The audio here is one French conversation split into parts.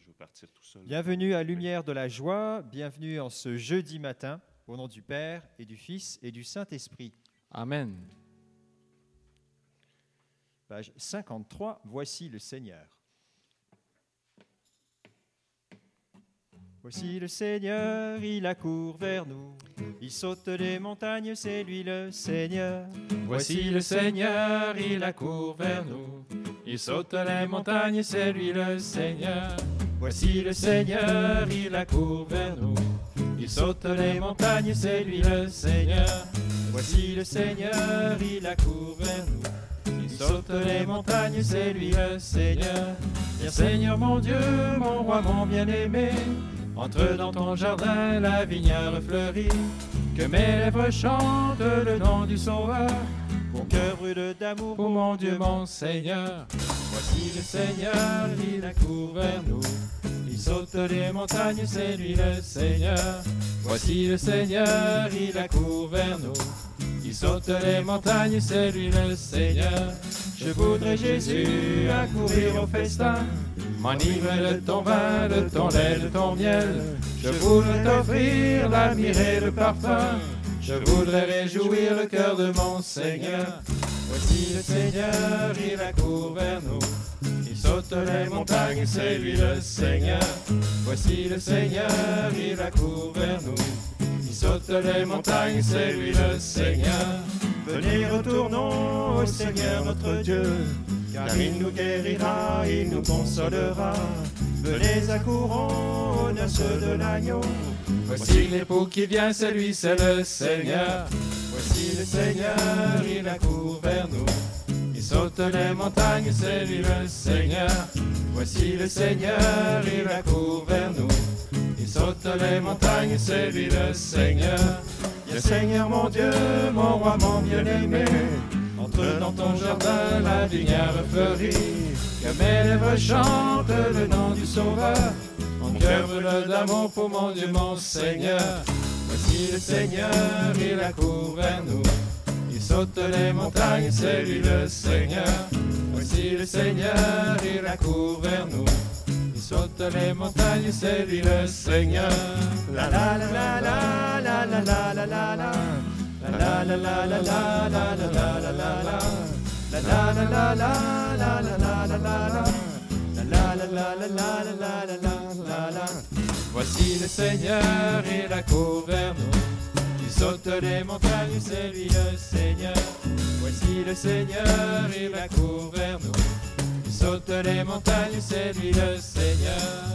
je vais partir tout seul. Bienvenue à Lumière de la Joie, bienvenue en ce jeudi matin, au nom du Père et du Fils et du Saint-Esprit. Amen. Page 53, Voici le Seigneur. Voici le Seigneur, il accourt vers nous. Il saute les montagnes, c'est lui le Seigneur. Voici le Seigneur, il accourt vers nous. Il saute les montagnes, c'est lui le Seigneur. Voici le Seigneur, il accourt vers nous. Il saute les montagnes, c'est lui le Seigneur. Voici le Seigneur, il accourt vers nous. Il saute les montagnes, c'est lui le Seigneur. Viens Seigneur mon Dieu, mon roi, mon bien-aimé. Entre dans ton jardin, la vignère fleurit. Que mes lèvres chantent le nom du Sauveur. Mon cœur brûle d'amour pour mon Dieu, mon Seigneur. Voici le Seigneur, il accourt vers nous. Il saute les montagnes, c'est lui le Seigneur. Voici le Seigneur, il accourt vers nous. Il saute les montagnes, c'est lui le Seigneur. Je voudrais Jésus accourir au festin, m'enivrer de ton vin, de ton lait, de ton miel. Je voudrais t'offrir la le parfum. Je voudrais réjouir le cœur de mon Seigneur. Voici le Seigneur, il accourt vers nous. Il saute les montagnes, c'est lui le Seigneur. Voici le Seigneur, il accourt vers nous. Il saute les montagnes, c'est lui le Seigneur. Venez, retournons au Seigneur notre Dieu, car il nous guérira, il nous consolera. Venez, accourons aux noces de l'agneau. Voici l'époux qui vient, c'est lui, c'est le Seigneur. Voici le Seigneur, il accourt vers nous. Il saute les montagnes, c'est lui le Seigneur. Voici le Seigneur, il accourt vers nous. Il saute les montagnes, c'est lui le Seigneur. Le Seigneur mon Dieu, mon roi, mon bien-aimé. Entre dans ton jardin, la vignère fleurit. Que mes lèvres chantent le nom du Sauveur. Mon cœur brûle d'amour pour mon Dieu, mon Seigneur. Voici le Seigneur, il accourt vers nous. Il saute les montagnes, c'est lui le Seigneur. Voici le Seigneur, il accourt vers nous. Il saute les montagnes, c'est lui le Seigneur. La la la la la la la la la la la. La la la la la la la la la la la la. La la la la la la la la la la la. La la la la la la la la la la. Voici le Seigneur, il accourt vers nous. Il saute les montagnes, c'est lui le Seigneur. Voici le Seigneur, il accourt vers nous. Il saute les montagnes, c'est lui le Seigneur.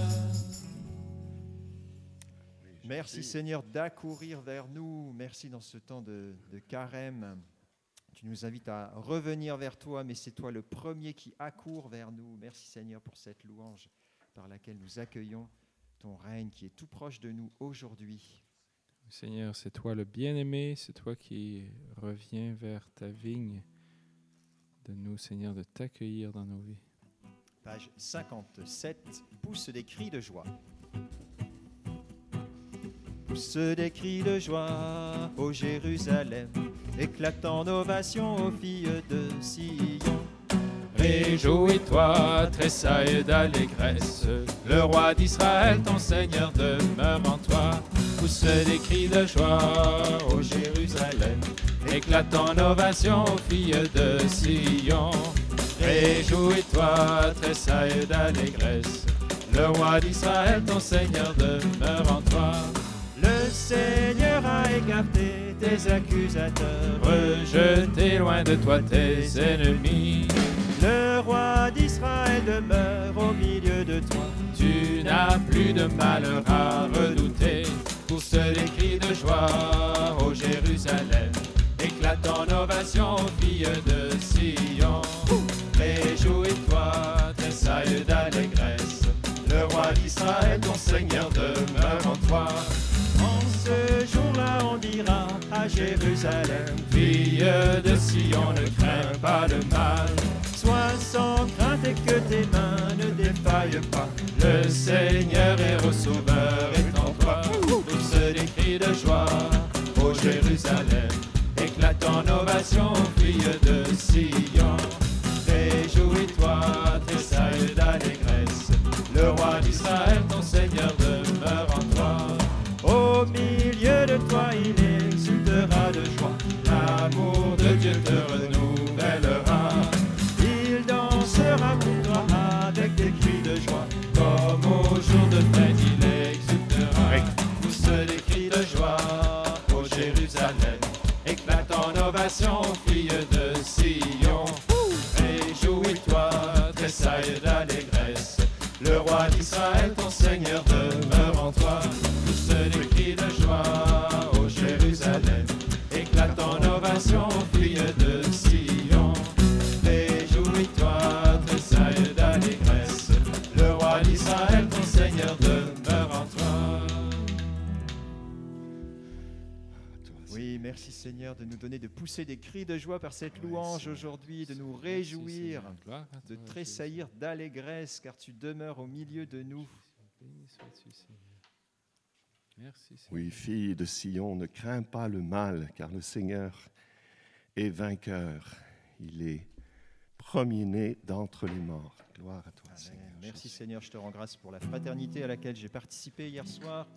Merci Seigneur d'accourir vers nous. Merci dans ce temps de carême. Tu nous invites à revenir vers toi, mais c'est toi le premier qui accourt vers nous. Merci Seigneur pour cette louange par laquelle nous accueillons ton règne qui est tout proche de nous aujourd'hui. Seigneur, c'est toi le bien-aimé, c'est toi qui reviens vers ta vigne. De nous, Seigneur, de t'accueillir dans nos vies. Page 57, pousse des cris de joie. Pousse des cris de joie, ô Jérusalem, éclatant ovation aux filles de Sion. Réjouis-toi, tressaille d'allégresse. Le roi d'Israël, ton Seigneur, demeure en toi. Pousse des cris de joie, ô Jérusalem. Éclate en ovation aux filles de Sion. Réjouis-toi, tressaille d'allégresse. Le roi d'Israël, ton Seigneur, demeure en toi. Seigneur a écarté tes accusateurs, Rejeté loin de toi tes ennemis. Le roi d'Israël demeure au milieu de toi. Tu n'as plus de malheur à redouter. Pousse les cris de joie, ô Jérusalem. Éclate en ovation, aux filles de Sion. Réjouis-toi, tressaille d'allégresse. Le roi d'Israël, ton Seigneur, demeure en toi. À Jérusalem Fille de Sion, ne crains pas le mal. Sois sans crainte et que tes mains ne défaillent pas. Le Seigneur est au sauveur est en toi. Pousse des cris de joie, ô Jérusalem. Éclate en ovation, fille de Sion. En ovation, fille de Oui, merci Seigneur de nous donner de pousser des cris de joie par cette louange aujourd'hui, de nous réjouir, de tressaillir d'allégresse, car tu demeures au milieu de nous. Oui, fille de Sion, ne crains pas le mal, car le Seigneur est vainqueur. Il est premier-né d'entre les morts. Gloire à toi, Amen. Seigneur. Merci. Seigneur, je te rends grâce pour la fraternité à laquelle j'ai participé hier soir.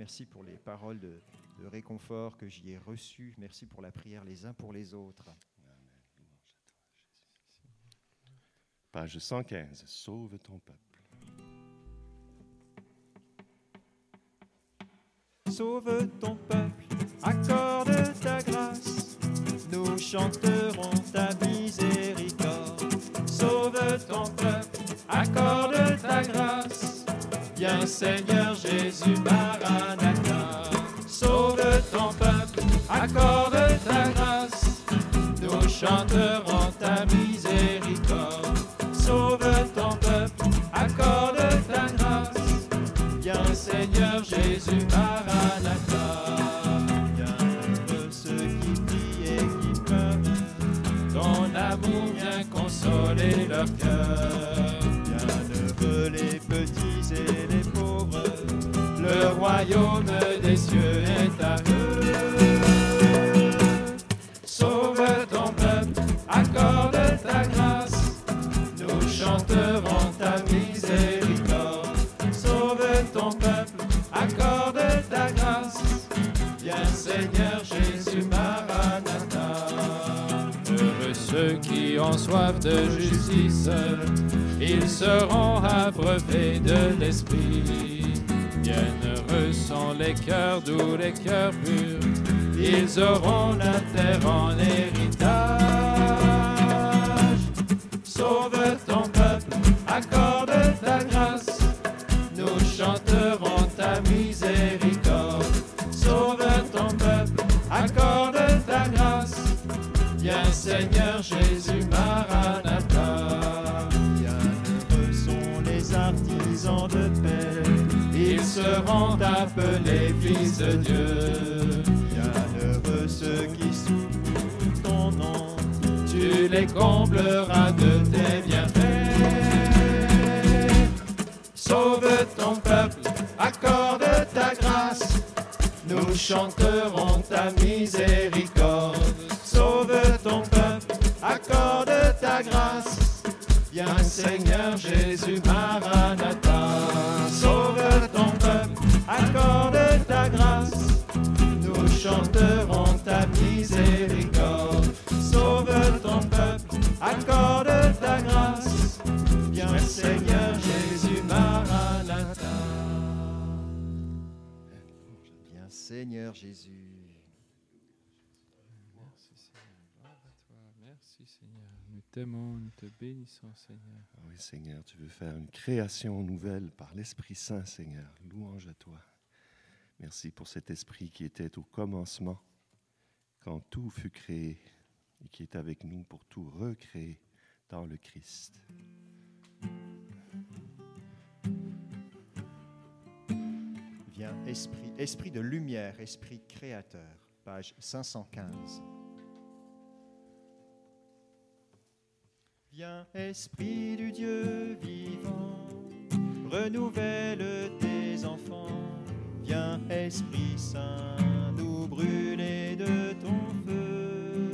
Merci pour les paroles de, de réconfort que j'y ai reçues. Merci pour la prière les uns pour les autres. Page 115. Sauve ton peuple. Sauve ton peuple, accorde ta grâce. Nous chanterons ta miséricorde. Sauve ton peuple, accorde ta grâce. Viens Seigneur Jésus Maranatha, Sauve ton peuple, accorde ta grâce, nous chanterons ta miséricorde. sauve ton peuple, Accorde ta grâce, viens Seigneur Jésus Maranatha, Bienheureux ceux qui prient et qui pleurent. ton amour vient consoler leur cœur. Les petits et les pauvres. Le royaume des cieux est à eux. Soif de justice, ils seront abreuvés de l'Esprit. Bienheureux sont les cœurs doux, les cœurs purs, ils auront la terre en héritage. Sauve ton appelés fils de Dieu. Bienheureux ceux qui souffrent ton nom. Tu les combleras de tes bienfaits. Sauve ton peuple, accorde ta grâce. Nous chanterons ta miséricorde. Sauve ton peuple, accorde ta grâce. Viens Seigneur Jésus Maranatha. Accorde ta grâce. Nous chanterons ta miséricorde. Sauve ton peuple, accorde ta grâce. Viens Seigneur Jésus Maranatha. Bien Seigneur Jésus. Merci, Seigneur. Gloire à toi. Merci, Seigneur. Nous t'aimons, nous te bénissons, Seigneur. Oui, Seigneur, tu veux faire une création nouvelle par l'Esprit Saint, Seigneur. Louange à toi. Merci pour cet Esprit qui était au commencement, quand tout fut créé, et qui est avec nous pour tout recréer dans le Christ. Viens esprit, esprit de lumière, esprit créateur. Page 515. Viens esprit du Dieu vivant, renouvelle tes enfants. Viens esprit saint, nous brûler de ton feu.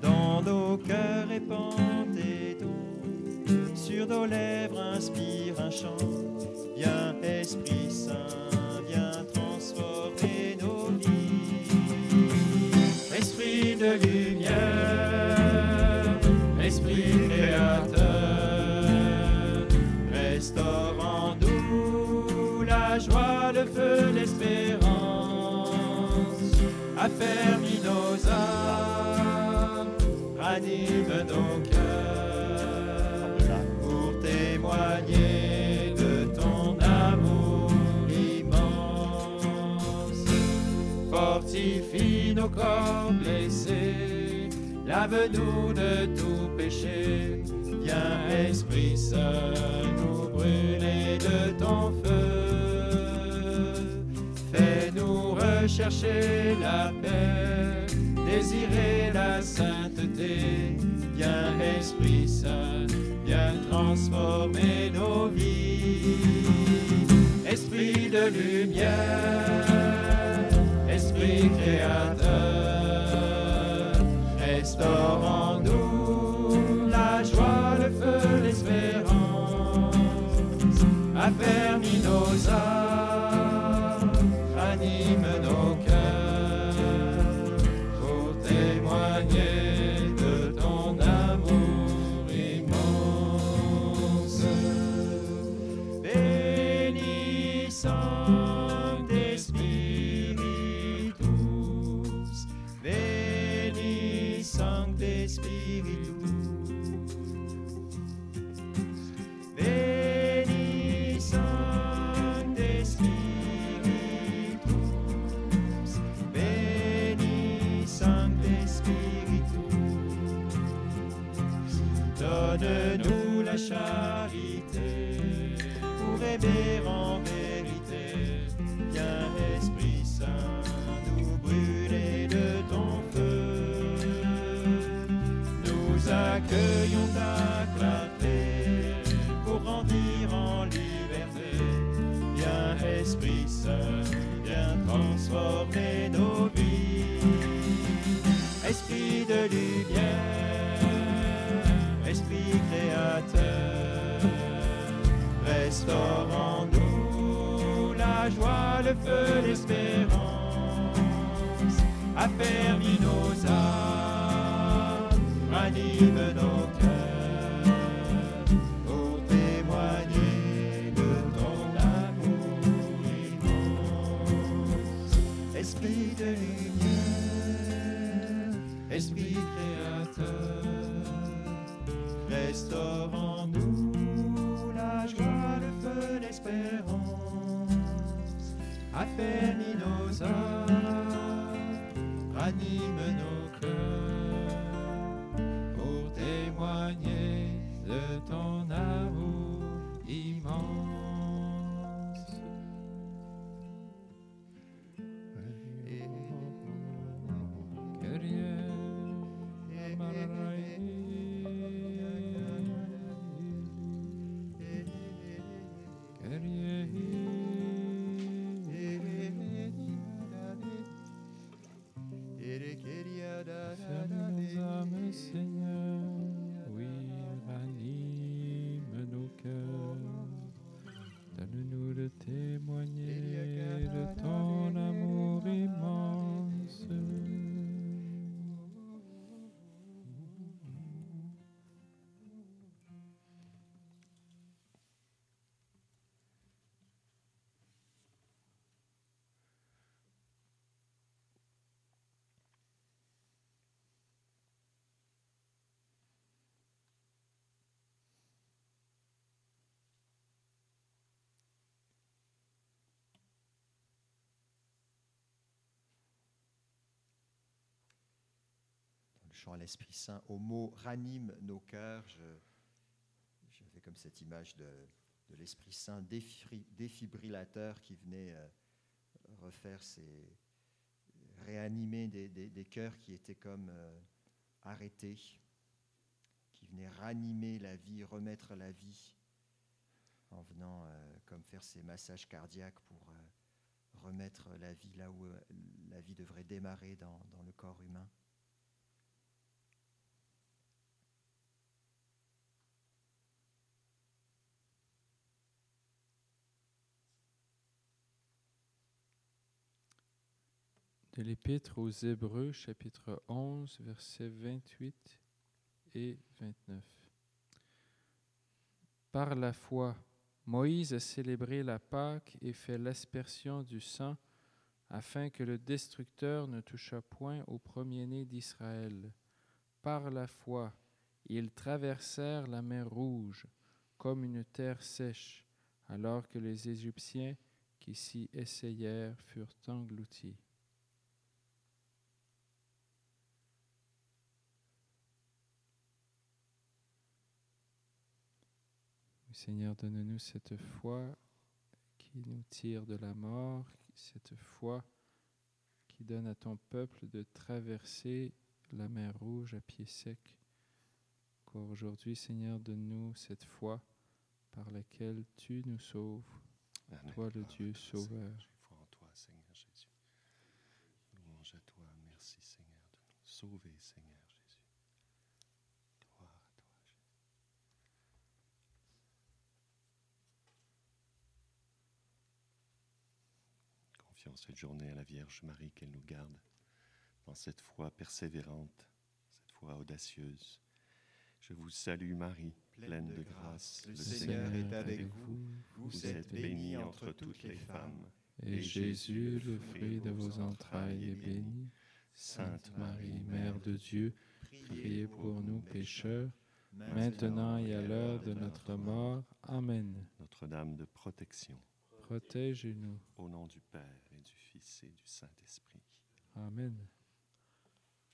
Dans nos cœurs répand tes dons sur nos lèvres inspire un chant. Affermis nos âmes, ranime nos cœurs pour témoigner de ton amour immense. Fortifie nos corps blessés, lave-nous de tout péché. Viens, Esprit Saint, nous brûler de ton feu. Rechercher la paix, désirer la sainteté. Viens, Esprit Saint, viens transformer nos vies. Esprit de lumière, Espírito. Accueillons ta clarté pour grandir en liberté. Viens, Esprit Saint, viens transformer nos vies. Esprit de lumière, Esprit créateur, restaure en nous la joie, le feu, l'espérance. Affermis nos âmes, ranime nos de chant à l'Esprit Saint, au mot ranime nos cœurs, je, j'avais comme cette image de, l'Esprit Saint défibrillateur qui venait euh, refaire ces, réanimer des, cœurs qui étaient comme euh, arrêtés, qui venait ranimer la vie, remettre la vie, en venant euh, comme faire ces massages cardiaques pour remettre la vie là où la vie devrait démarrer dans le corps humain. De l'Épître aux Hébreux, chapitre 11, versets 28 et 29. Par la foi, Moïse a célébré la Pâque et fait l'aspersion du sang afin que le destructeur ne touchât point au premier-né d'Israël. Par la foi, ils traversèrent la mer Rouge comme une terre sèche, alors que les Égyptiens qui s'y essayèrent furent engloutis. Seigneur, donne-nous cette foi qui nous tire de la mort, cette foi qui donne à ton peuple de traverser la mer Rouge à pied sec. Encore aujourd'hui, Seigneur, donne-nous cette foi par laquelle tu nous sauves, Amen. toi le à Dieu sauveur. Seigneur. J'ai foi en toi, Seigneur Jésus. Louange à toi. Merci, Seigneur, de nous sauver, Seigneur Jésus. Gloire à toi, Jésus. Confions cette journée à la Vierge Marie qu'elle nous garde dans cette foi persévérante, cette foi audacieuse. Je vous salue Marie, pleine de grâce. Le Seigneur est avec vous. Vous êtes bénie entre toutes les femmes. Et Jésus, le fruit de vos entrailles, est béni. Sainte Marie, Mère de Dieu, priez pour nous pécheurs, maintenant et à l'heure de notre mort. Amen. Notre-Dame de protection, Protège-nous. au nom du Père Et du Saint-Esprit. Amen.